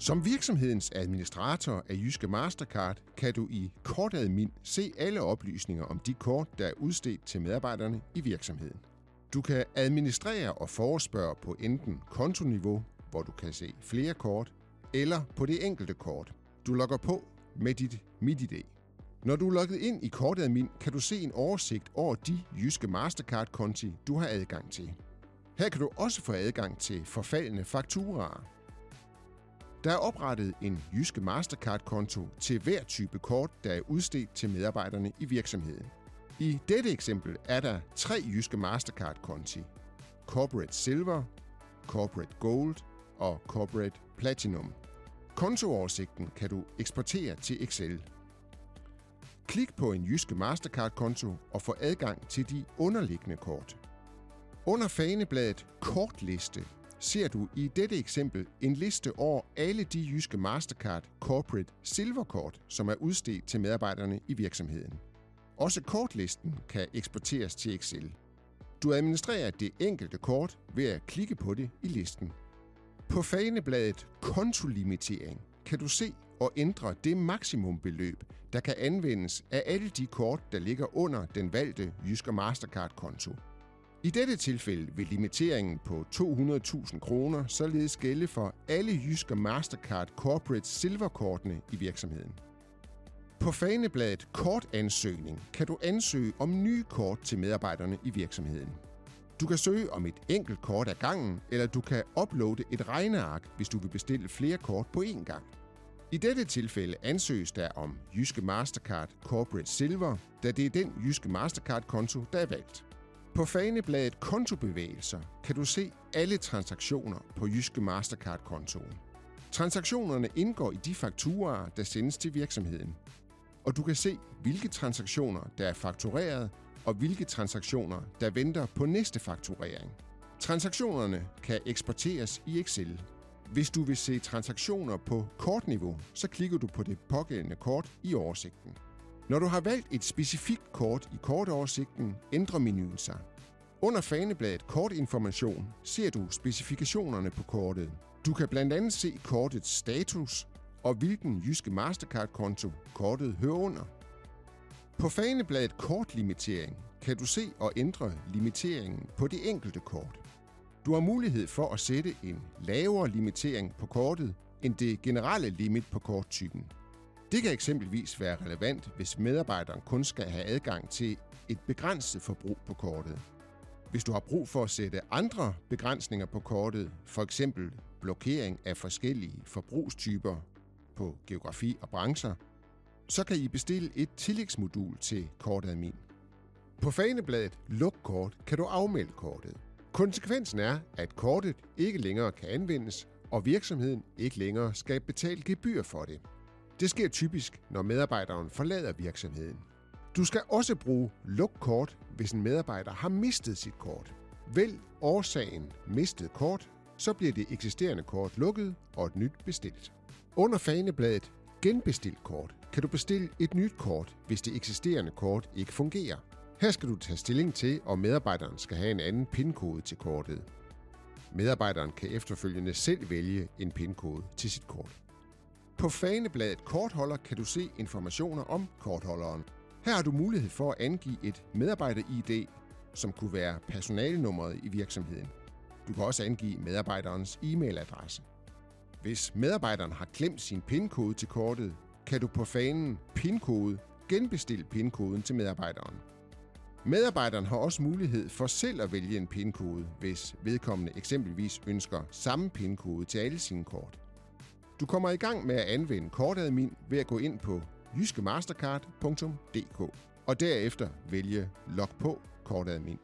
Som virksomhedens administrator af Jyske Mastercard kan du i Kortadmin se alle oplysninger om de kort, der er udstedt til medarbejderne i virksomheden. Du kan administrere og forespørge på enten kontoniveau, hvor du kan se flere kort, eller på det enkelte kort. Du logger på med dit MitID. Når du er logget ind i Kortadmin, kan du se en oversigt over de Jyske Mastercard-konti, du har adgang til. Her kan du også få adgang til forfaldende fakturaer. Der er oprettet en Jyske Mastercard-konto til hver type kort, der er udstedt til medarbejderne i virksomheden. I dette eksempel er der tre Jyske Mastercard-konti. Corporate Silver, Corporate Gold og Corporate Platinum. Kontooversigten kan du eksportere til Excel. Klik på en Jyske Mastercard-konto og få adgang til de underliggende kort. Under fanebladet Kortliste ser du i dette eksempel en liste over alle de jyske Mastercard Corporate Silverkort, som er udstedt til medarbejderne i virksomheden. Også kortlisten kan eksporteres til Excel. Du administrerer det enkelte kort ved at klikke på det i listen. På fanebladet Kontolimitering kan du se og ændre det maksimumbeløb, der kan anvendes af alle de kort, der ligger under den valgte Jyske Mastercard-konto. I dette tilfælde vil limiteringen på 200.000 kroner således gælde for alle Jyske Mastercard Corporate Silverkortene i virksomheden. På fanebladet Kortansøgning kan du ansøge om nye kort til medarbejderne i virksomheden. Du kan søge om et enkelt kort ad gangen, eller du kan uploade et regneark, hvis du vil bestille flere kort på én gang. I dette tilfælde ansøges der om Jyske Mastercard Corporate Silver, da det er den Jyske Mastercard-konto, der er valgt. På fanebladet Kontobevægelser kan du se alle transaktioner på Jyske Mastercard-kontoen. Transaktionerne indgår i de fakturaer, der sendes til virksomheden. Og du kan se, hvilke transaktioner, der er faktureret, og hvilke transaktioner, der venter på næste fakturering. Transaktionerne kan eksporteres i Excel. Hvis du vil se transaktioner på kortniveau, så klikker du på det pågældende kort i oversigten. Når du har valgt et specifikt kort i kortoversigten, ændrer menuen sig. Under fanebladet Kortinformation ser du specifikationerne på kortet. Du kan blandt andet se kortets status og hvilken jyske Mastercard-konto kortet hører under. På fanebladet Kortlimitering kan du se og ændre limiteringen på det enkelte kort. Du har mulighed for at sætte en lavere limitering på kortet end det generelle limit på korttypen. Det kan eksempelvis være relevant, hvis medarbejderen kun skal have adgang til et begrænset forbrug på kortet. Hvis du har brug for at sætte andre begrænsninger på kortet, for eksempel blokering af forskellige forbrugstyper på geografi og brancher, så kan I bestille et tillægsmodul til kortadmin. På fanebladet Luk kort kan du afmelde kortet. Konsekvensen er, at kortet ikke længere kan anvendes, og virksomheden ikke længere skal betale gebyr for det. Det sker typisk, når medarbejderen forlader virksomheden. Du skal også bruge luk kort, hvis en medarbejder har mistet sit kort. Vælg årsagen mistet kort, så bliver det eksisterende kort lukket og et nyt bestilt. Under fanebladet Genbestil kort kan du bestille et nyt kort, hvis det eksisterende kort ikke fungerer. Her skal du tage stilling til, om medarbejderen skal have en anden pinkode til kortet. Medarbejderen kan efterfølgende selv vælge en pinkode til sit kort. På fanebladet Kortholder kan du se informationer om kortholderen. Her har du mulighed for at angive et medarbejder-ID, som kunne være personalnummeret i virksomheden. Du kan også angive medarbejderens e-mailadresse. Hvis medarbejderen har glemt sin PIN-kode til kortet, kan du på fanen PIN-kode genbestille PIN-koden til medarbejderen. Medarbejderen har også mulighed for selv at vælge en PIN-kode, hvis vedkommende eksempelvis ønsker samme PIN-kode til alle sine kort. Du kommer i gang med at anvende kortadmin ved at gå ind på jyskemastercard.dk og derefter vælge Log på kortadmin.